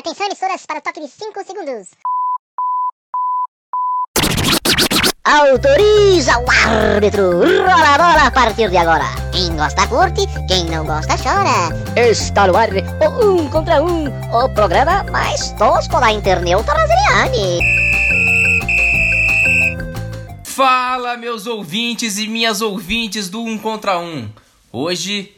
Atenção, emissoras, para o toque de 5 segundos. Autoriza o árbitro. Rola a bola a partir de agora. Quem gosta curte, quem não gosta chora. Está no ar o um contra um, o programa mais tosco da internet brasileira. Fala, meus ouvintes e minhas ouvintes do um contra um. Hoje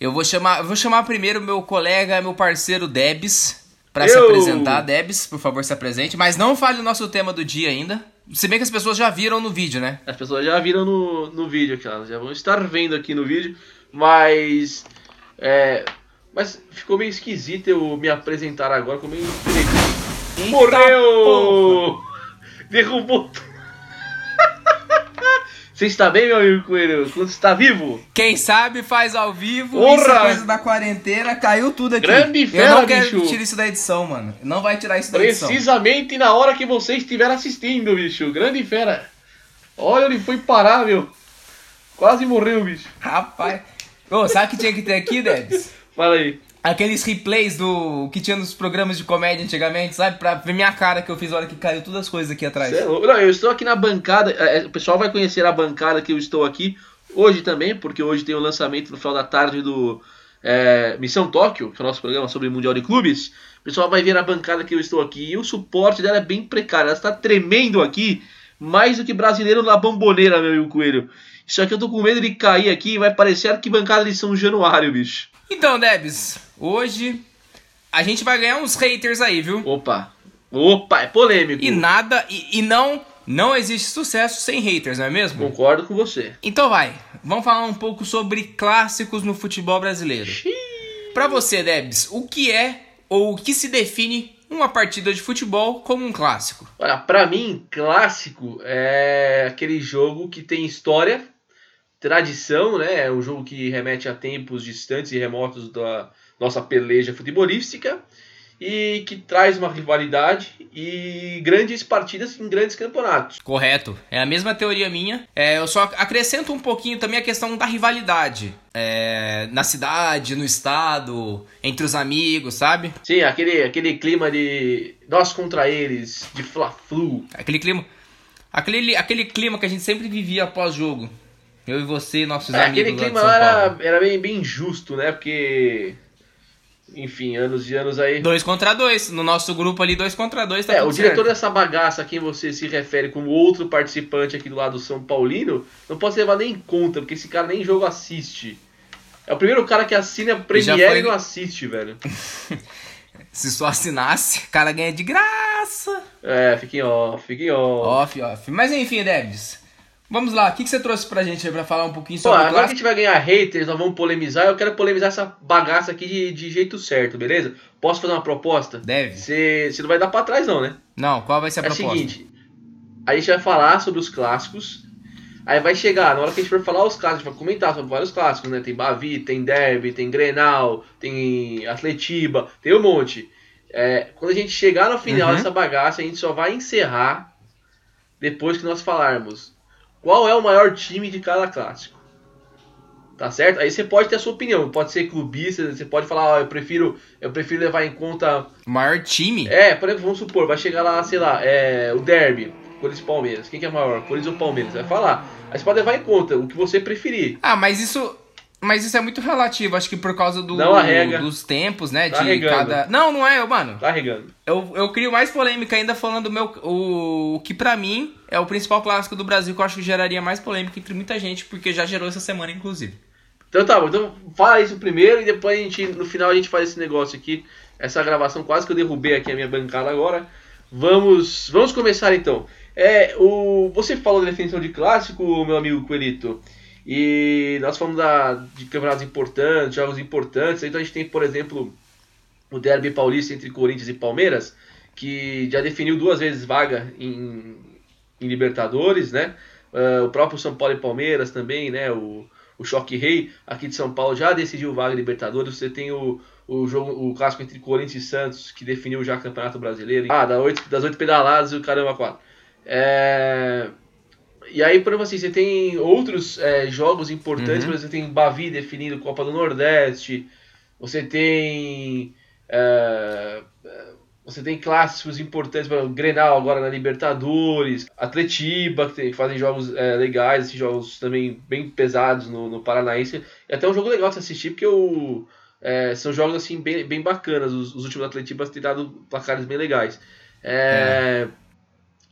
eu vou chamar, vou chamar primeiro meu colega, meu parceiro Debs, para se apresentar. Debs, por favor, se apresente, mas não fale o nosso tema do dia ainda. Se bem que as pessoas já viram no vídeo, né? As pessoas já viram no, no vídeo, cara. Já vão estar vendo aqui no vídeo. Mas. É, mas ficou meio esquisito eu me apresentar agora. Ficou meio. Eita Morreu! Derrubou. Você está bem, meu amigo Coelho? Quando está vivo? Quem sabe faz ao vivo, Porra! isso é coisa da quarentena, caiu tudo aqui. Grande Eu fera, não quero bicho. tirar isso da edição, mano. Não vai tirar isso da edição. Precisamente na hora que você estiver assistindo, bicho. Grande fera. Olha, ele foi parar, meu. Quase morreu, bicho. Rapaz. Ô, sabe o que tinha que ter aqui, Debs? Fala aí. Aqueles replays do que tinha nos programas de comédia antigamente, sabe? Pra ver minha cara que eu fiz hora que caiu todas as coisas aqui atrás. É. Não, eu estou aqui na bancada. é, O pessoal vai conhecer a bancada que eu estou aqui hoje também, porque hoje tem o lançamento no final da tarde do é, Missão Tóquio, que é o nosso programa sobre Mundial de Clubes. O pessoal vai ver a bancada que eu estou aqui e o suporte dela é bem precário. Ela está tremendo aqui, mais do que brasileiro na bomboneira, meu amigo Coelho. Isso aqui eu tô com medo de cair aqui e vai parecer arquibancada de São Januário, bicho. Então, Debs, hoje a gente vai ganhar uns haters aí, viu? Opa, opa, é polêmico. E nada, e, e não, não existe sucesso sem haters, não é mesmo? Concordo com você. Então vai, vamos falar um pouco sobre clássicos no futebol brasileiro. Pra você, Debs, o que é ou o que se define uma partida de futebol como um clássico? Olha, pra mim, clássico é aquele jogo que tem história, tradição, né? É um jogo que remete a tempos distantes e remotos da nossa peleja futebolística e que traz uma rivalidade e grandes partidas em grandes campeonatos. Correto, é a mesma teoria minha. É, eu só acrescento um pouquinho também a questão da rivalidade. É, na cidade, no estado, entre os amigos, sabe? Sim, aquele, aquele clima de nós contra eles, de fla-flu. Aquele clima. Aquele, aquele clima que a gente sempre vivia após jogo. Eu e você, nossos É, amigos aquele lá clima São era, Paulo. era bem, bem justo, né? Porque, enfim, anos e anos aí. Dois contra dois. No nosso grupo ali, dois contra dois, tá É, o diretor certo. dessa bagaça a quem você se refere como outro participante aqui do lado São Paulino, não pode ser levado nem em conta, porque esse cara nem jogo assiste. É o primeiro cara que assina Premiere foi- e não assiste, velho. Se só assinasse, o cara ganha de graça. É, fiquem off, fiquem off. Off, off. Mas enfim, Debs. Vamos lá, o que, que você trouxe pra gente aí pra falar um pouquinho Pô, sobre o agora que a gente vai ganhar haters, nós vamos polemizar, eu quero polemizar essa bagaça aqui de, de jeito certo, beleza? Posso fazer uma proposta? Deve. Você não vai dar pra trás não, né? Não, qual vai ser a É o proposta? seguinte, a gente vai falar sobre os clássicos, aí vai chegar, na hora que a gente for falar os clássicos, a gente vai comentar sobre vários clássicos, né? Tem Bavi, tem Derby, tem Grenal, tem Atletiba, tem um monte. É, quando a gente chegar no final Uhum. dessa bagaça, a gente só vai encerrar depois que nós falarmos qual é o maior time de cada clássico. Tá certo? Aí você pode ter a sua opinião, pode ser clubista, você pode falar, ó, eu prefiro, eu prefiro levar em conta O maior time? é, por exemplo, vamos supor, vai chegar lá, sei lá, é, o derby, Corinthians e Palmeiras. Quem que é maior, Corinthians ou Palmeiras? Vai falar. Aí você pode levar em conta o que você preferir. Ah, mas isso. Mas isso é muito relativo, acho que por causa do, dos tempos, né? Tá de arregando. cada. Não, não é, mano. Tá regando. Eu, eu crio mais polêmica ainda falando do meu. O, o que pra mim é o principal clássico do Brasil, que eu acho que geraria mais polêmica entre muita gente, porque já gerou essa semana, inclusive. Então tá bom, então fala isso primeiro e depois a gente, no final a gente faz esse negócio aqui. Essa gravação quase que eu derrubei aqui a minha bancada agora. Vamos, vamos começar então. É, o, você falou da definição de clássico, meu amigo Coelito. E nós falamos da, de campeonatos importantes, jogos importantes. Então a gente tem, por exemplo, o derby paulista entre Corinthians e Palmeiras, que já definiu duas vezes vaga em, em Libertadores, né? Ah, o próprio São Paulo e Palmeiras também, né? O, o Choque Rei aqui de São Paulo já decidiu vaga Libertadores. Você tem o, o jogo, o clássico entre Corinthians e Santos, que definiu já o Campeonato Brasileiro. Ah, das oito, das oito pedaladas e o caramba quatro. É... E aí, por exemplo, assim, você tem outros é, jogos importantes, Uhum. por exemplo, você tem Bavi definindo Copa do Nordeste, você tem. é, você tem clássicos importantes, o Grenal agora na Libertadores, Atletiba, que, tem, que fazem jogos é, legais, jogos também bem pesados no, no Paranaense. É até um jogo legal de se assistir, porque o, é, são jogos assim bem, bem bacanas. Os, os últimos Atletibas têm dado placares bem legais. É, é.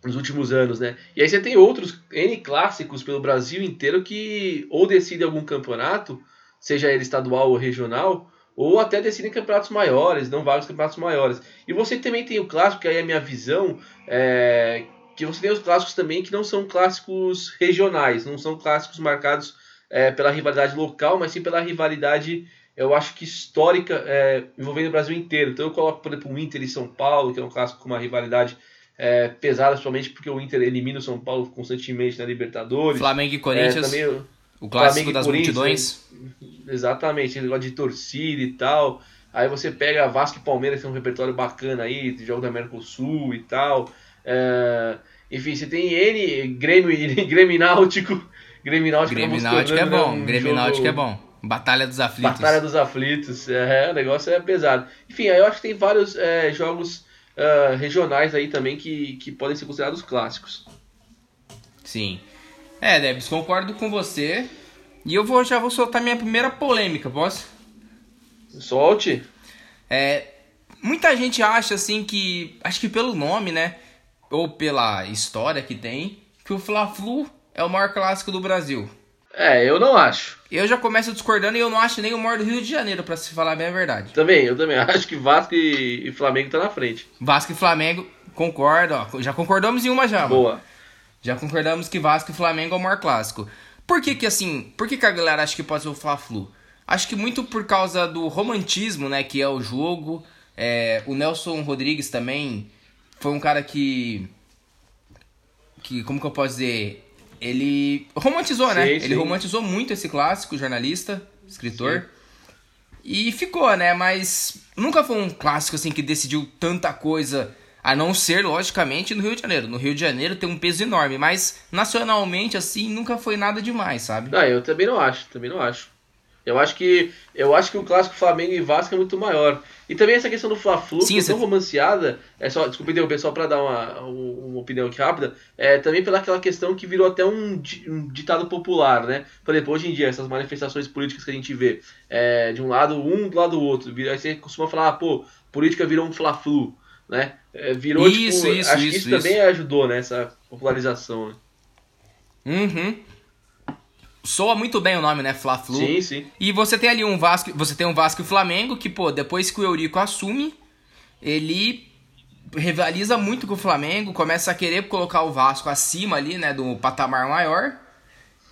Nos últimos anos, né? E aí você tem outros N clássicos pelo Brasil inteiro que ou decidem algum campeonato, seja ele estadual ou regional, ou até decidem campeonatos maiores, não vários campeonatos maiores. E você também tem o clássico, que aí é a minha visão, é, que você tem os clássicos também que não são clássicos regionais, não são clássicos marcados é, pela rivalidade local, mas sim pela rivalidade, eu acho que histórica, é, envolvendo o Brasil inteiro. Então eu coloco, por exemplo, o Inter e São Paulo, que é um clássico com uma rivalidade é, pesada, principalmente porque o Inter elimina o São Paulo constantemente na Libertadores. Flamengo e Corinthians. É, também, o clássico das multidões. Exatamente, ele gosta de torcida e tal. Aí você pega Vasco e Palmeiras, tem um repertório bacana aí, de jogo da Mercosul e tal. É, enfim, você tem N, Grêmio, Grêmio Náutico. Grêmio Náutico, Grêmio Náutico é bom, um Grêmio jogo... Náutico é bom. Batalha dos Aflitos. Batalha dos Aflitos, é, o negócio é pesado. Enfim, eu acho que tem vários é, jogos uh, regionais aí também que, que podem ser considerados clássicos. Sim. É, Debs, concordo com você. E eu vou, já vou soltar minha primeira polêmica, posso? Solte. É, muita gente acha assim que, acho que pelo nome, né, ou pela história que tem, que o Fla-Flu é o maior clássico do Brasil. É, eu não acho. Eu já começo discordando e eu não acho nem o maior do Rio de Janeiro, para se falar bem a verdade. Também, eu também acho que Vasco e, Flamengo tá na frente. Vasco e Flamengo, concordo, ó, já concordamos em uma já. Boa. Mano. Já concordamos que Vasco e Flamengo é o maior clássico. Por que que assim, por que que a galera acha que pode ser o Fla-Flu? Acho que muito por causa do romantismo, né, que é o jogo. É, o Nelson Rodrigues também foi um cara que que como que eu posso dizer, ele romantizou, né? Sim, sim. Ele romantizou muito esse clássico, jornalista, escritor. Sim. E ficou, né? Mas nunca foi um clássico assim que decidiu tanta coisa a não ser, logicamente, no Rio de Janeiro. No Rio de Janeiro tem um peso enorme, mas nacionalmente, assim, nunca foi nada demais, sabe? Não, eu também não acho, também não acho. Eu acho que eu acho que o clássico Flamengo e Vasco é muito maior. E também essa questão do Fla-Flu, que é tão romanceada, é só, desculpa interromper só para dar uma, uma opinião aqui rápida, é também pela aquela questão que virou até um, um ditado popular, né? Por exemplo, hoje em dia, essas manifestações políticas que a gente vê, é, de um lado um, do lado do outro, aí você costuma falar, ah, pô, política virou um Fla-Flu né? É, virou, isso, tipo, isso, acho isso, que isso, isso, também ajudou nessa né, popularização, né? Uhum. Soa muito bem o nome, né? Fla-Flu. Sim, sim. E você tem ali um Vasco, você tem um Vasco e Flamengo que, pô, depois que o Eurico assume, ele rivaliza muito com o Flamengo, começa a querer colocar o Vasco acima ali, né, do patamar maior,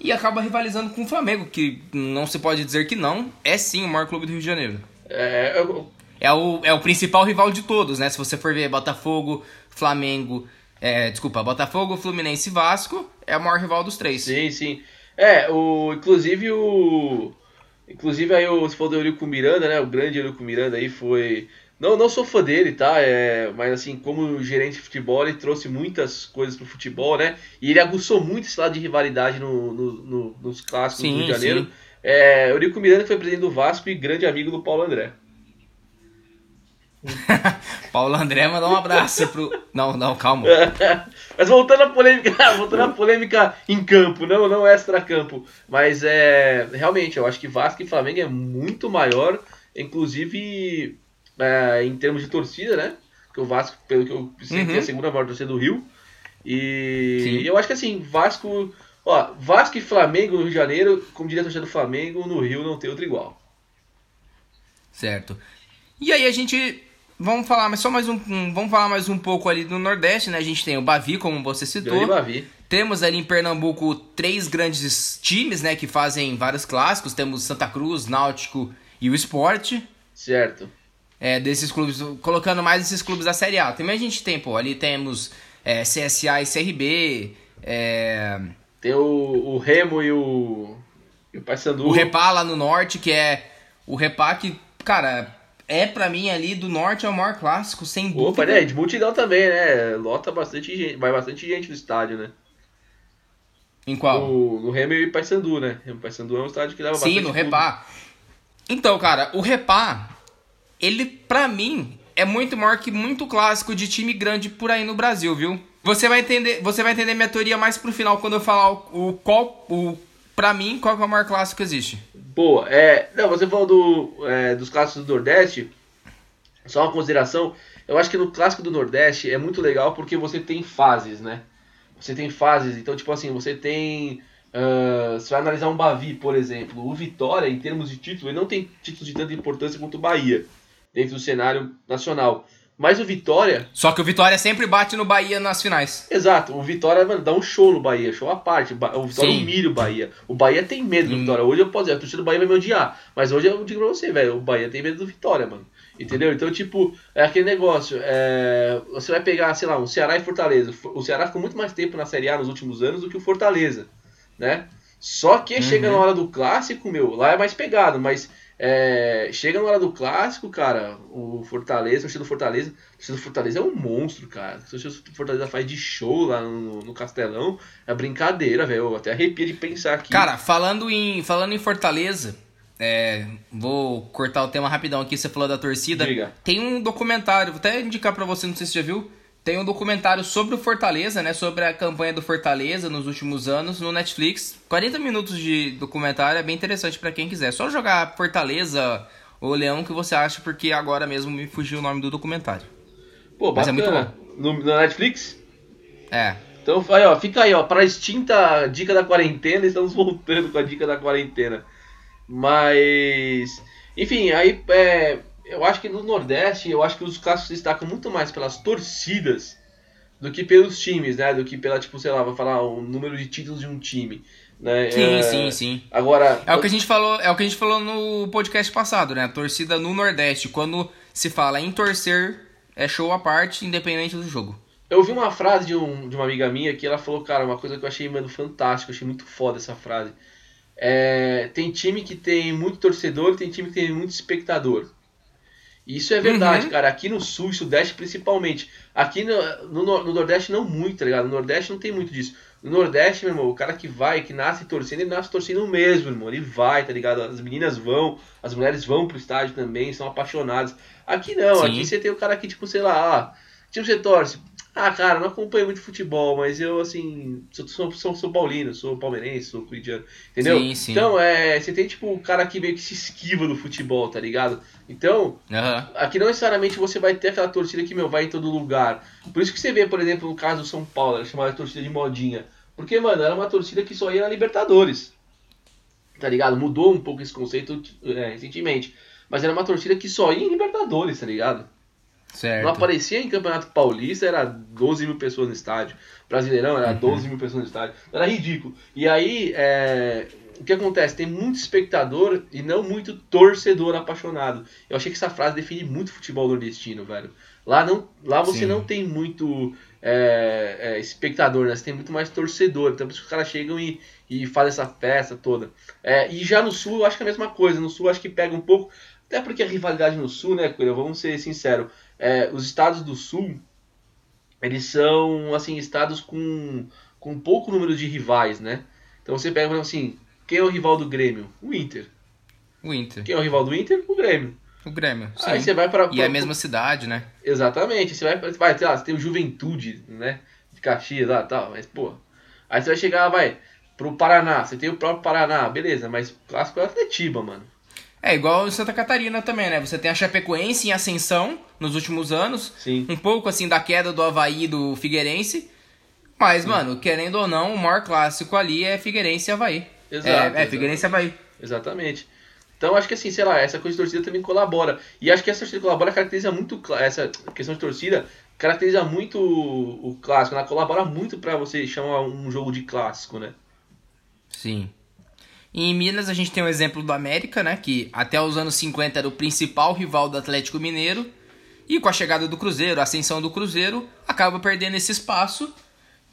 e acaba rivalizando com o Flamengo, que não se pode dizer que não, é sim o maior clube do Rio de Janeiro. É, eu, é o, é o principal rival de todos, né? Se você for ver Botafogo, Flamengo, é, desculpa, Botafogo, Fluminense e Vasco, é o maior rival dos três. Sim, sim. É, o, inclusive o. Inclusive aí o, você falou do Eurico Miranda, né? O grande Eurico Miranda aí foi. Não, não sou fã dele, tá? É, mas assim, como gerente de futebol, ele trouxe muitas coisas pro futebol, né? E ele aguçou muito esse lado de rivalidade no, no, no, nos clássicos sim, do Rio de Janeiro. Sim. É, Eurico Miranda foi presidente do Vasco e grande amigo do Paulo André. Paulo André mandou um abraço pro. Não, não, calma. Mas voltando à polêmica, voltando à polêmica em campo, não, não extra-campo. Mas é. Realmente, eu acho que Vasco e Flamengo é muito maior, inclusive é, em termos de torcida, né? Que o Vasco, pelo que eu sei, uhum. é a segunda maior torcida do Rio. E Sim. eu acho que assim, Vasco. Ó, Vasco e Flamengo no Rio de Janeiro, como diria a torcida do Flamengo, no Rio não tem outro igual. Certo. E aí a gente Vamos falar mas só mais um, um, vamos falar mais um pouco ali do Nordeste, né? A gente tem o Bavi, como você citou. Bavi. Temos ali em Pernambuco três grandes times, né, que fazem vários clássicos. Temos Santa Cruz, Náutico e o Esporte. Certo. É, desses clubes, colocando mais esses clubes da Série A. Também a gente tem, pô, ali temos é, CSA e CRB. É... Tem o, o Remo e o, e o Paysandu. O Repá lá no Norte, que é o Repá que, cara, é para mim ali do norte é o maior clássico, sem dúvida. Opa, né? De multidão também, né? Lota bastante gente, vai bastante gente no estádio, né? Em qual? No, no Remo e Paysandu, né? O Paysandu é um estádio que leva Sim, bastante no Repá. Então, cara, o Repá, ele pra mim é muito maior que muito clássico de time grande por aí no Brasil, viu? Você vai entender, você vai entender minha teoria mais pro final quando eu falar o, o qual o para mim qual é o maior clássico que existe. Boa, é, não, você falou do, é, dos clássicos do Nordeste. Só uma consideração, eu acho que no clássico do Nordeste é muito legal porque você tem fases, né? Você tem fases, então tipo assim, você tem Uh, você vai analisar um Bavi, por exemplo, o Vitória, em termos de título, ele não tem títulos de tanta importância quanto o Bahia, dentro do cenário nacional. Mas o Vitória. Só que o Vitória sempre bate no Bahia nas finais. Exato, o Vitória mano, dá um show no Bahia, show à parte. O Vitória Sim. humilha o Bahia. O Bahia tem medo do Vitória. Hoje eu posso dizer, a torcida do Bahia vai me odiar. Mas hoje eu digo pra você, velho, o Bahia tem medo do Vitória, mano. Entendeu? Então, tipo, é aquele negócio. É... Você vai pegar, sei lá, um Ceará e Fortaleza. O Ceará ficou muito mais tempo na Série A nos últimos anos do que o Fortaleza né? Só que uhum. chega na hora do clássico, meu, lá é mais pegado, mas é, chega na hora do clássico, cara, o Fortaleza, o time do Fortaleza, o time do Fortaleza é um monstro, cara. O time do Fortaleza faz de show lá no, no Castelão, é brincadeira, velho. Eu até arrepio de pensar aqui. Cara, falando em, falando em Fortaleza, é, vou cortar o tema rapidão aqui, você falou da torcida. Diga. Tem um documentário, vou até indicar para você, não sei se você já viu, tem um documentário sobre o Fortaleza, né? Sobre a campanha do Fortaleza nos últimos anos no Netflix. 40 minutos de documentário é bem interessante para quem quiser. Só jogar Fortaleza ou Leão que você acha, porque agora mesmo me fugiu o nome do documentário. Pô, Mas bacana. é muito bom. No, no Netflix? É. Então aí, ó, fica aí, ó, para extinta dica da quarentena, estamos voltando com a dica da quarentena. Mas, enfim, aí é, eu acho que no Nordeste, eu acho que os clássicos se destacam muito mais pelas torcidas do que pelos times, né? Do que pela, tipo, sei lá, vou falar o número de títulos de um time. Né? Sim, é... sim, sim. Agora. É o que a gente falou, é o que a gente falou no podcast passado, né? A torcida no Nordeste, quando se fala em torcer, é show à parte, independente do jogo. Eu ouvi uma frase de, um, de uma amiga minha que ela falou, cara, uma coisa que eu achei, mano, fantástico, eu achei muito foda essa frase. É, tem time que tem muito torcedor, tem time que tem muito espectador. Isso é verdade, uhum. cara. Aqui no sul e sudeste principalmente. Aqui no, no, no, Nordeste não muito, tá ligado? No Nordeste não tem muito disso. No Nordeste, meu irmão, o cara que vai, que nasce torcendo, ele nasce torcendo mesmo, irmão. Ele vai, tá ligado? As meninas vão, as mulheres vão pro estádio também, são apaixonadas. Aqui não, Sim. aqui você tem o cara que, tipo, sei lá, ah, tipo, você torce. Ah, cara, não acompanho muito futebol, mas eu, assim, sou, sou, sou, sou paulino, sou palmeirense, sou corintiano, entendeu? Sim, sim. Então, é, você tem, tipo, o cara que meio que se esquiva do futebol, tá ligado? Então, uhum. aqui não necessariamente você vai ter aquela torcida que, meu, vai em todo lugar. Por isso que você vê, por exemplo, no caso do São Paulo, era chamada de torcida de modinha. Porque, mano, era uma torcida que só ia na Libertadores, tá ligado? Mudou um pouco esse conceito é, recentemente. Mas era uma torcida que só ia em Libertadores, tá ligado? Certo. Não aparecia em Campeonato Paulista, era 12 mil pessoas no estádio. Brasileirão era uhum. 12 mil pessoas no estádio. Era ridículo. E aí, é... o que acontece? Tem muito espectador e não muito torcedor apaixonado. Eu achei que essa frase define muito futebol nordestino, velho. Lá, não, lá você Sim. não tem muito é, é, espectador, né? Você tem muito mais torcedor. Então por isso que os caras chegam e, e fazem essa festa toda. É, e já no sul eu acho que é a mesma coisa. No sul eu acho que pega um pouco. Até porque a rivalidade no sul, né, Coelho? Vamos ser sinceros é, os estados do sul, eles são, assim, estados com, com pouco número de rivais, né? Então você pega, assim, quem é o rival do Grêmio? O Inter. O Inter. Quem é o rival do Inter? O Grêmio. O Grêmio, sim. Aí você vai para E é a mesma cidade, né? Exatamente. Você vai, vai sei lá, você tem o Juventude, né? De Caxias lá e tal, mas, pô... Aí você vai chegar, vai, pro Paraná. Você tem o próprio Paraná, beleza, mas o clássico é o Atletiba, mano. É igual Santa Catarina também, né? Você tem a Chapecoense em ascensão nos últimos anos. Sim. Um pouco assim da queda do Havaí do Figueirense. Mas, Sim. mano, querendo ou não, o maior clássico ali é Figueirense e Havaí. Exato. É, é Figueirense e Havaí. Exatamente. Então acho que assim, sei lá, essa coisa de torcida também colabora. E acho que essa torcida colabora caracteriza muito essa questão de torcida caracteriza muito o clássico, ela colabora muito para você chamar um jogo de clássico, né? Sim. Em Minas a gente tem o exemplo do América, né, que até os anos 50 era o principal rival do Atlético Mineiro, e com a chegada do Cruzeiro, a ascensão do Cruzeiro, acaba perdendo esse espaço.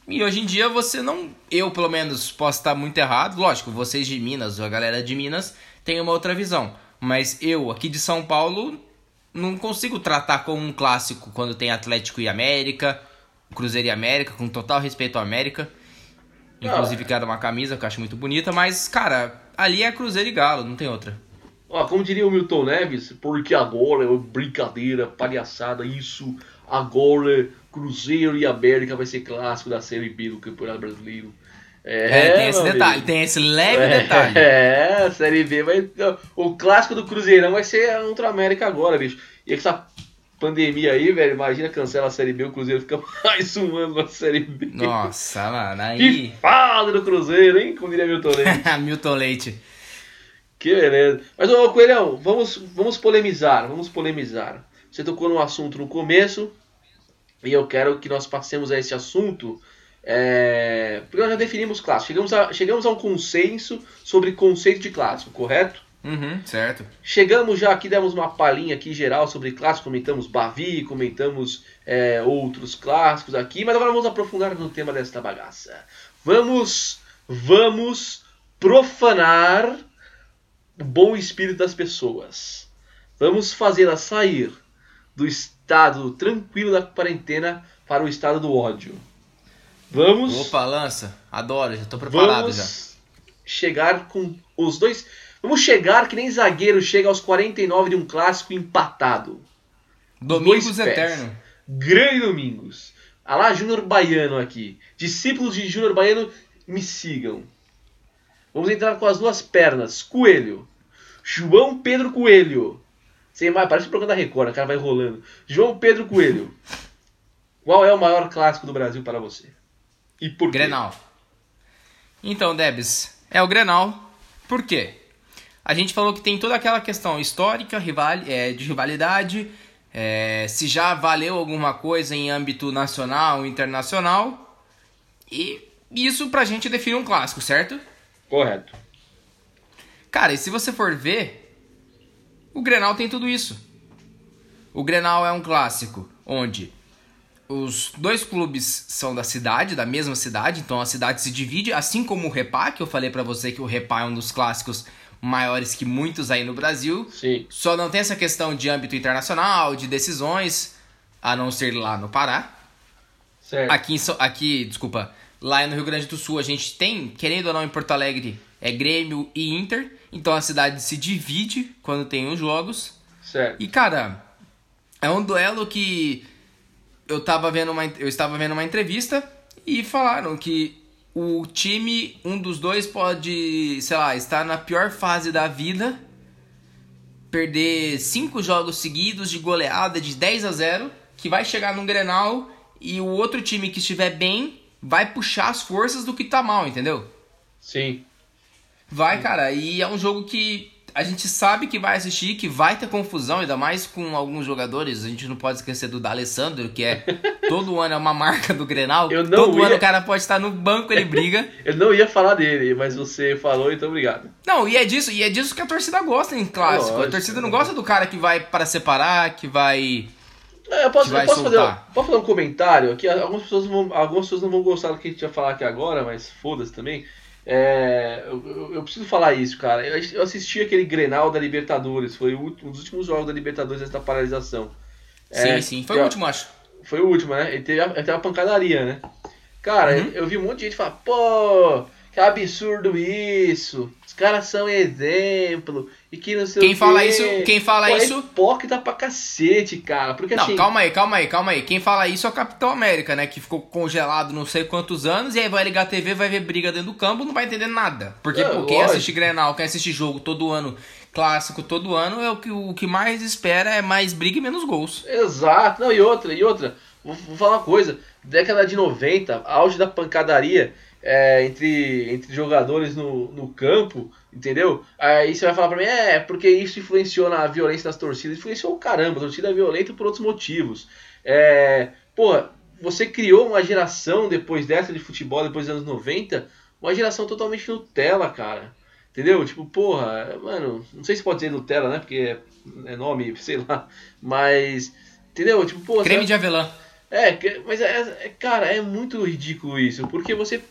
E hoje em dia você não, eu pelo menos posso estar muito errado, lógico, vocês de Minas, a galera de Minas tem uma outra visão, mas eu aqui de São Paulo não consigo tratar como um clássico quando tem Atlético e América, Cruzeiro e América, com total respeito ao América. Inclusive, quero uma camisa que eu acho muito bonita, mas, cara, ali é Cruzeiro e Galo, não tem outra. Ó, como diria o Milton Neves, porque agora é brincadeira, palhaçada, isso. Agora Cruzeiro e América vai ser clássico da Série B do Campeonato Brasileiro. É, tem esse detalhe, amigo. tem esse leve É, detalhe. É, a Série B vai. O clássico do Cruzeirão vai ser a Ultra América agora, bicho. E essa pandemia aí, velho, imagina cancela a Série B, o Cruzeiro fica mais um ano na Série B. Nossa, mano, Que aí. fala do Cruzeiro, hein? Como diria Milton Leite. Milton Leite. Que beleza. Mas, ô Coelhão, vamos, vamos polemizar, vamos polemizar. Você tocou num assunto no começo, e eu quero que nós passemos a esse assunto, é, porque nós já definimos clássico. Chegamos a, chegamos a um consenso sobre conceito de clássico, correto? Uhum, certo. Chegamos já aqui, demos uma palhinha aqui geral sobre clássico, comentamos Bavi, comentamos é, outros clássicos aqui, mas agora vamos aprofundar no tema desta bagaça. Vamos, vamos profanar o bom espírito das pessoas. Vamos fazê-las sair do estado tranquilo da quarentena para o estado do ódio. Vamos Opa, lança. Adoro, já tô preparado Vamos já. chegar com os dois. Vamos chegar que nem zagueiro chega aos 49 de um clássico empatado. Domingos. Eterno. Grande Domingos. Alá Júnior Baiano aqui. Discípulos de Júnior Baiano, me sigam. Vamos entrar com as duas pernas. Coelho. João Pedro Coelho. Sem mais, parece o programa da Record, o cara vai rolando. João Pedro Coelho. Qual é o maior clássico do Brasil para você? E por quê? Grenal. Então, Debs, é o Grenal. Por quê? A gente falou que tem toda aquela questão histórica, rival, é, de rivalidade, é, se já valeu alguma coisa em âmbito nacional, internacional. E isso pra gente define um clássico, certo? Correto. Cara, e se você for ver, o Grenal tem tudo isso. O Grenal é um clássico onde os dois clubes são da cidade, da mesma cidade, então a cidade se divide, assim como o Repá, que eu falei pra você que o Repá é um dos clássicos maiores que muitos aí no Brasil. Sim. Só não tem essa questão de âmbito internacional, de decisões, a não ser lá no Pará. Certo. Aqui, aqui, desculpa, lá no Rio Grande do Sul a gente tem, querendo ou não, em Porto Alegre, é Grêmio e Inter. Então a cidade se divide quando tem os jogos. Certo. E cara, é um duelo que eu tava vendo uma, eu estava vendo uma entrevista e falaram que o time, um dos dois pode, sei lá, estar na pior fase da vida, perder cinco jogos seguidos de goleada de 10 a 0, que vai chegar num Grenal e o outro time que estiver bem vai puxar as forças do que tá mal, entendeu? Sim. Vai, cara, e é um jogo que a gente sabe que vai assistir, que vai ter confusão, ainda mais com alguns jogadores. A gente não pode esquecer do D'Alessandro, que é todo ano é uma marca do Grenal. Eu não todo ia- ano o cara pode estar no banco, ele briga. Eu não ia falar dele, mas você falou, então obrigado. Não, e é disso, e é disso que a torcida gosta em clássico. Lógico. a torcida não gosta do cara que vai para separar, que vai. É, Eu posso, eu posso fazer, posso fazer um comentário aqui? Algumas pessoas, vão, algumas pessoas não vão gostar do que a gente vai falar aqui agora, mas foda-se também. É, eu, eu- preciso falar isso, cara. Eu, eu assisti aquele Grenal da Libertadores, foi o um dos últimos jogos da Libertadores antes da paralisação. É, sim, sim. Foi o último, acho. Foi o último, né? Ele teve a, ele teve a pancadaria, né? Cara, Uhum. eu, eu vi um monte de gente falar, pô, que absurdo isso. Os caras são exemplo. E que não sei Quem o fala quê. isso, quem fala Pô, isso. É hipócrita pra cacete, cara. Porque Não, assim. calma aí, calma aí, calma aí. Quem fala isso é o Capitão América, né? Que ficou congelado não sei quantos anos, e aí vai ligar a TV, vai ver briga dentro do campo, não vai entender nada. Porque, É, pô, quem assiste Grenal, quem assiste jogo todo ano, clássico todo ano, é o que, o que mais espera é mais briga e menos gols. Exato. Não, e outra, e outra. Vou, vou falar uma coisa. Década de 90, auge da pancadaria é, entre, entre jogadores no, no campo, entendeu? Aí você vai falar pra mim, é, porque isso influenciou na violência das torcidas. Influenciou o caramba, a torcida é violenta por outros motivos. É, porra, você criou uma geração depois dessa de futebol, depois dos anos 90, uma geração totalmente Nutella, cara. Entendeu? Tipo, porra, mano, não sei se pode dizer Nutella, né? Porque é, é nome, sei lá. Mas, entendeu? Tipo, pô, Creme você- de avelã. é, mas é, é- cara, é muito ridículo isso, porque você,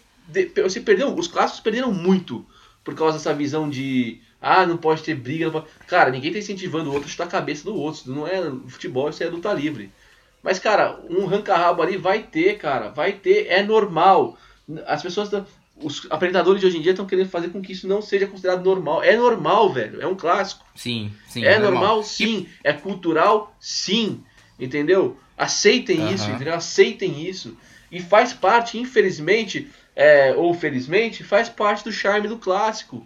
você perdeu, os clássicos perderam muito por causa dessa visão de, ah, não pode ter briga, pode... cara, ninguém tá incentivando o outro a chutar a cabeça do outro, isso não é futebol, isso é luta livre. Mas, cara, um ranca-rabo ali vai ter, cara, vai ter, é normal. As pessoas, tão- os apresentadores de hoje em dia estão querendo fazer com que isso não seja considerado normal. É normal, velho. É um clássico. Sim, sim. é normal, sim. É cultural, sim. Entendeu? Aceitem isso, entendeu? Aceitem isso. E faz parte, infelizmente, é, ou felizmente, faz parte do charme do clássico.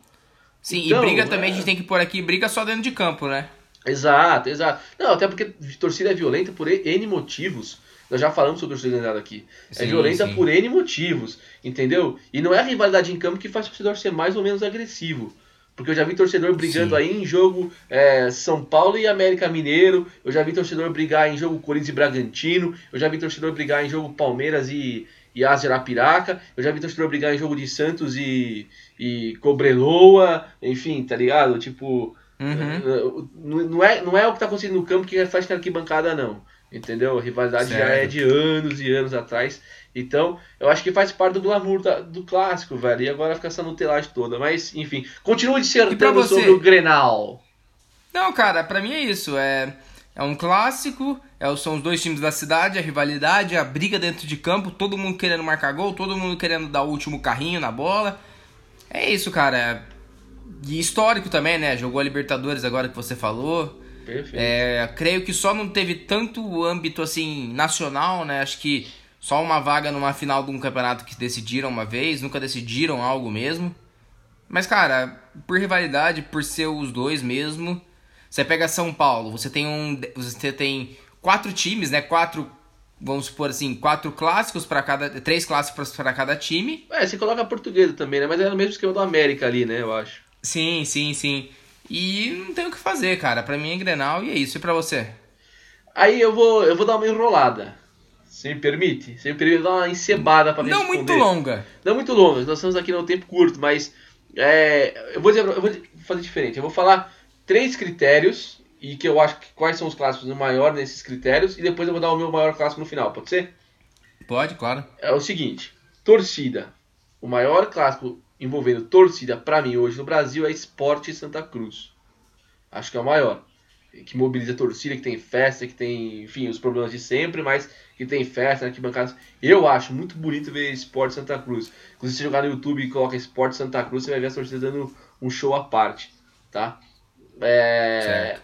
Sim, Então, e briga também é. a gente tem que pôr aqui, briga só dentro de campo, né? Exato, exato. Não, até porque torcida é violenta por N motivos. Nós já falamos sobre torcida organizada aqui. é Sim, violenta sim. por N motivos, entendeu? E não é a rivalidade em campo que faz o torcedor ser mais ou menos agressivo. Porque eu já vi torcedor brigando Sim. aí em jogo é, São Paulo e América Mineiro. Eu já vi torcedor brigar em jogo Corinthians e Bragantino. Eu já vi torcedor brigar em jogo Palmeiras e, e Asa Arapiraca. Eu já vi torcedor brigar em jogo de Santos e, e Cobreloa. Enfim, tá ligado? Tipo, Uhum. não, não é, não é o que tá acontecendo no campo que reflete na arquibancada, não. Entendeu? A rivalidade já Certo. é de anos e anos atrás. Então, eu acho que faz parte do glamour da- do clássico, velho. E agora fica essa nutelagem toda. Mas, enfim, continue pra dissertando você? sobre o Grenal. Não, cara, pra mim é isso. É, é um clássico, são os dois times da cidade, a rivalidade, a briga dentro de campo, todo mundo querendo marcar gol, todo mundo querendo dar o último carrinho na bola. É isso, cara. E histórico também, né? Jogou a Libertadores agora que você falou. Perfeito. É, creio que só não teve tanto âmbito assim nacional, né? Acho que só uma vaga numa final de um campeonato que decidiram uma vez, nunca decidiram algo mesmo. Mas, cara, por rivalidade, por ser os dois mesmo, você pega São Paulo, você tem um, você tem quatro times, né? Quatro, vamos supor assim, quatro clássicos para cada, três clássicos para cada time. É, você coloca a portuguesa também, né? Mas é no mesmo esquema do América ali, né? Eu acho. Sim, sim, sim. E não tem o que fazer, cara. Pra mim é Grenal e é isso. E pra você? Aí eu vou, eu vou dar uma enrolada. Você me permite? Você me permite dar uma encebada pra me Não responder? muito longa. Não muito longas, nós estamos aqui num tempo curto, mas é, eu, vou dizer, eu vou fazer diferente. Eu vou falar três critérios e que eu acho que quais são os clássicos no maior nesses critérios e depois eu vou dar o meu maior clássico no final, pode ser? Pode, claro. É o seguinte: torcida. O maior clássico envolvendo torcida pra mim hoje no Brasil é Esporte Santa Cruz. Acho que é o maior. Que mobiliza a torcida, que tem festa, que tem, enfim, os problemas de sempre, mas que tem festa, arquibancadas. Eu acho muito bonito ver Esporte Santa Cruz. Inclusive, se você jogar no YouTube e coloca Esporte Santa Cruz, você vai ver as torcidas dando um show à parte, tá? É...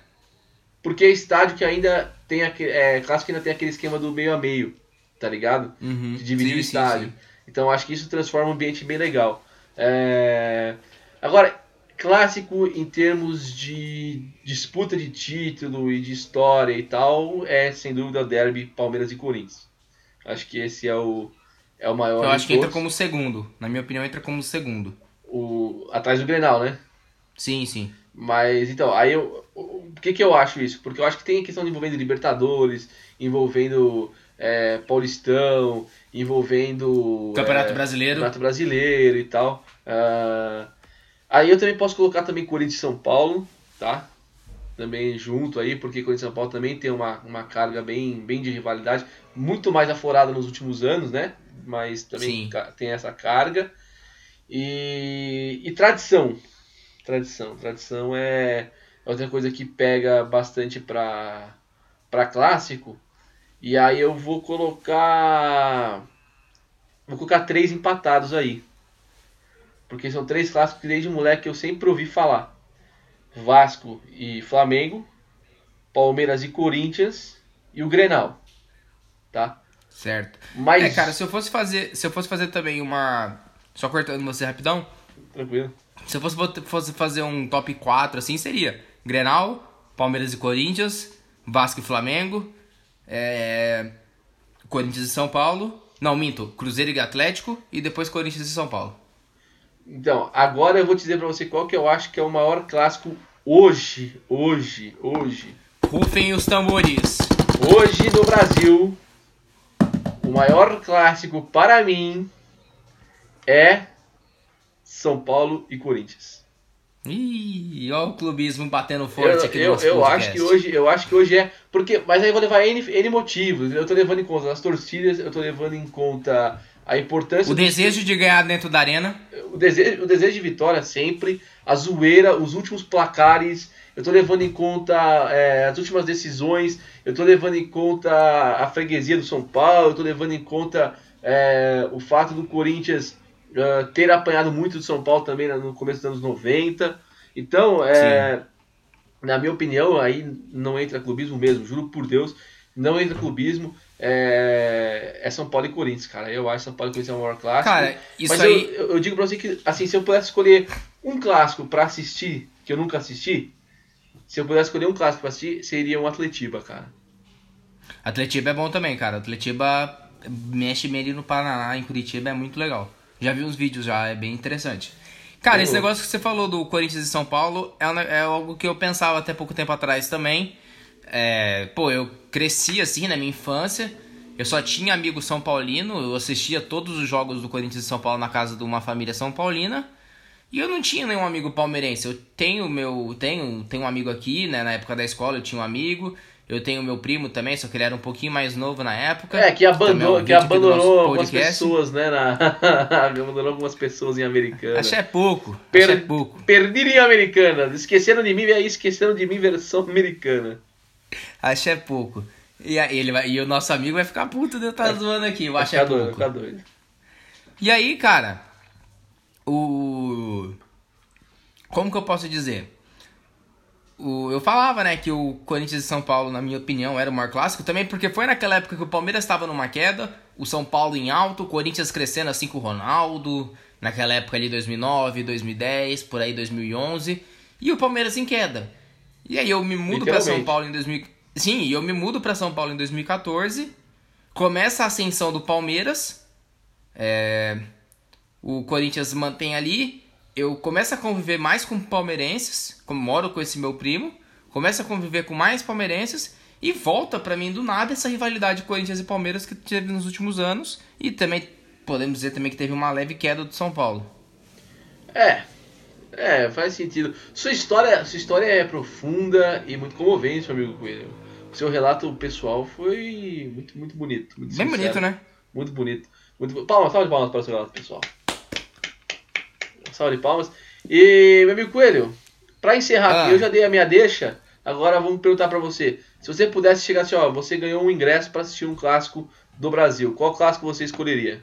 Porque é estádio que ainda tem aquele. É, clássico que ainda tem aquele esquema do meio a meio, tá ligado? Uhum. de dividir Sim, o sim, estádio. sim. Então acho que isso transforma um ambiente bem legal. É, Agora, clássico em termos de disputa de título e de história e tal, é sem dúvida o derby Palmeiras e Corinthians. Acho que esse é o, é o maior. Eu acho que entra como segundo. Na minha opinião, entra como segundo. o atrás do Grenal, né? Sim, sim. Mas então, aí eu. Por que, que eu acho isso? Porque eu acho que tem a questão envolvendo Libertadores, envolvendo é, Paulistão, envolvendo. Campeonato é, Brasileiro. Campeonato Brasileiro e tal. Ah, aí eu também posso colocar também Corinthians e São Paulo, tá? Também junto aí, porque Corinthians e São Paulo também tem uma, uma carga bem, bem de rivalidade, muito mais aflorada nos últimos anos, né? Mas também Sim. tem essa carga. E, e tradição. Tradição. Tradição é outra coisa que pega bastante pra, pra clássico. E aí eu vou colocar. Vou colocar três empatados aí. Porque são três clássicos que desde moleque eu sempre ouvi falar. Vasco e Flamengo, Palmeiras e Corinthians e o Grenal. Tá? Certo. Mas É, cara, se eu fosse fazer. Se eu fosse fazer também uma. Só cortando você rapidão. tranquilo. Se eu fosse, fosse fazer um top 4, assim, seria Grenal, Palmeiras e Corinthians, Vasco e Flamengo, é, Corinthians e São Paulo. Não, minto, Cruzeiro e Atlético e depois Corinthians e São Paulo. Então, agora eu vou dizer pra você qual que eu acho que é o maior clássico hoje, hoje, hoje. Rufem os tambores. Hoje no Brasil, o maior clássico para mim é São Paulo e Corinthians. Ih, ó o clubismo batendo forte Eu, aqui no eu, nosso eu podcast. acho que hoje, eu acho que hoje é, porque, mas aí eu vou levar N, N motivos. Eu tô levando em conta as torcidas, eu tô levando em conta a importância O do- desejo de ganhar dentro da arena. o desejo, o desejo de vitória sempre, a zoeira, os últimos placares, eu tô levando em conta é, as últimas decisões, eu tô levando em conta a freguesia do São Paulo, eu tô levando em conta é, o fato do Corinthians uh, ter apanhado muito do São Paulo também no começo dos anos 90. Então, é, na minha opinião, aí não entra clubismo mesmo, juro por Deus, não entra clubismo. É, é São Paulo e Corinthians, cara. Eu acho que São Paulo e Corinthians é o maior clássico. Cara, isso Mas aí. eu, eu digo pra você que, assim, se eu pudesse escolher um clássico pra assistir, que eu nunca assisti, se eu pudesse escolher um clássico pra assistir, seria um Atletiba, cara. Atletiba é bom também, cara. Atletiba mexe meio ali no Paraná, em Curitiba, é muito legal. Já vi uns vídeos já, é bem interessante. Cara, Eu- esse negócio que você falou do Corinthians e São Paulo é, é algo que eu pensava até pouco tempo atrás também. É, pô, eu cresci assim na minha infância. Eu só tinha amigo São Paulino, eu assistia todos os jogos do Corinthians e São Paulo na casa de uma família São Paulina. E eu não tinha nenhum amigo palmeirense. Eu tenho meu. Tenho, tenho um amigo aqui, né? Na época da escola eu tinha um amigo. Eu tenho meu primo também, só que ele era um pouquinho mais novo na época. É, que é abandonou, um que abandonou algumas pessoas, né? Na... abandonou algumas pessoas em Americana. Acho é pouco. Per- Acho é pouco. Perdido em Americana. Esqueceram de mim e aí esqueceram de mim versão americana. Acho é pouco. E, aí ele vai, e o nosso amigo vai ficar puto de eu estar zoando aqui. Eu Vai acho é ficar doido, pouco. ficar doido. E aí, cara, o. Como que eu posso dizer? O... Eu falava, né, que o Corinthians e São Paulo, na minha opinião, era o maior clássico, também porque foi naquela época que o Palmeiras estava numa queda, o São Paulo em alto, o Corinthians crescendo assim com o Ronaldo, naquela época ali 2009, 2010, por aí 2011, e o Palmeiras em queda. E aí eu me mudo para São. Paulo em 2000. Sim, eu me mudo para São Paulo em 2014. Começa a ascensão do Palmeiras. É, o Corinthians mantém ali. Eu começo a conviver mais com palmeirenses, como moro com esse meu primo. Começo a conviver com mais palmeirenses e volta pra mim do nada essa rivalidade Corinthians e Palmeiras que teve nos últimos anos e também podemos dizer também que teve uma leve queda do São Paulo. É. É, faz sentido. Sua história, sua história é profunda e muito comovente, meu amigo Coelho. O seu relato pessoal foi muito, muito bonito. Muito Bem sincero. bonito, né? Muito bonito. Muito... Palmas, de palmas para o seu relato pessoal. Salve de palmas. E, meu amigo Coelho, pra encerrar Ah. aqui, eu já dei a minha deixa. Agora vamos perguntar pra você. Se você pudesse chegar assim, ó, você ganhou um ingresso pra assistir um clássico do Brasil. Qual clássico você escolheria?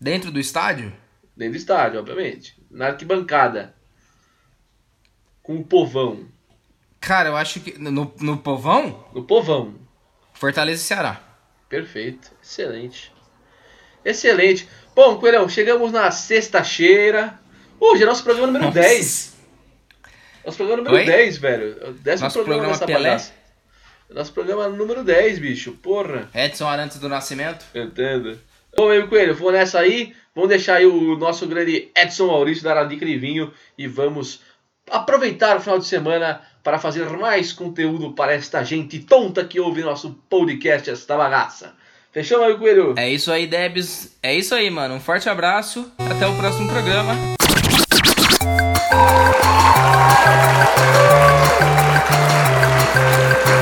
Dentro do estádio? Dentro do estádio, obviamente. Na arquibancada. Com o povão. Cara, eu acho que no, no povão, No povão. Fortaleza e Ceará. Perfeito. Excelente. Excelente. Bom, Coelhão, chegamos na sexta-feira. Hoje é nosso programa número Nossa. 10. Nosso programa número Oi? 10, velho. É décimo Nosso programa, programa dessa Pelé? bagaça. Nosso programa número 10, bicho. Porra. Edson Arantes do Nascimento. Entendo. Bom, meu Coelho, vou nessa aí. Vamos deixar aí o nosso grande Edson Maurício dar a dica de vinho e vamos aproveitar o final de semana para fazer mais conteúdo para esta gente tonta que ouve nosso podcast, esta bagaça. Fechou, meu Coelho? É isso aí, Debs. É isso aí, mano. Um forte abraço. Até o próximo programa. Thank you.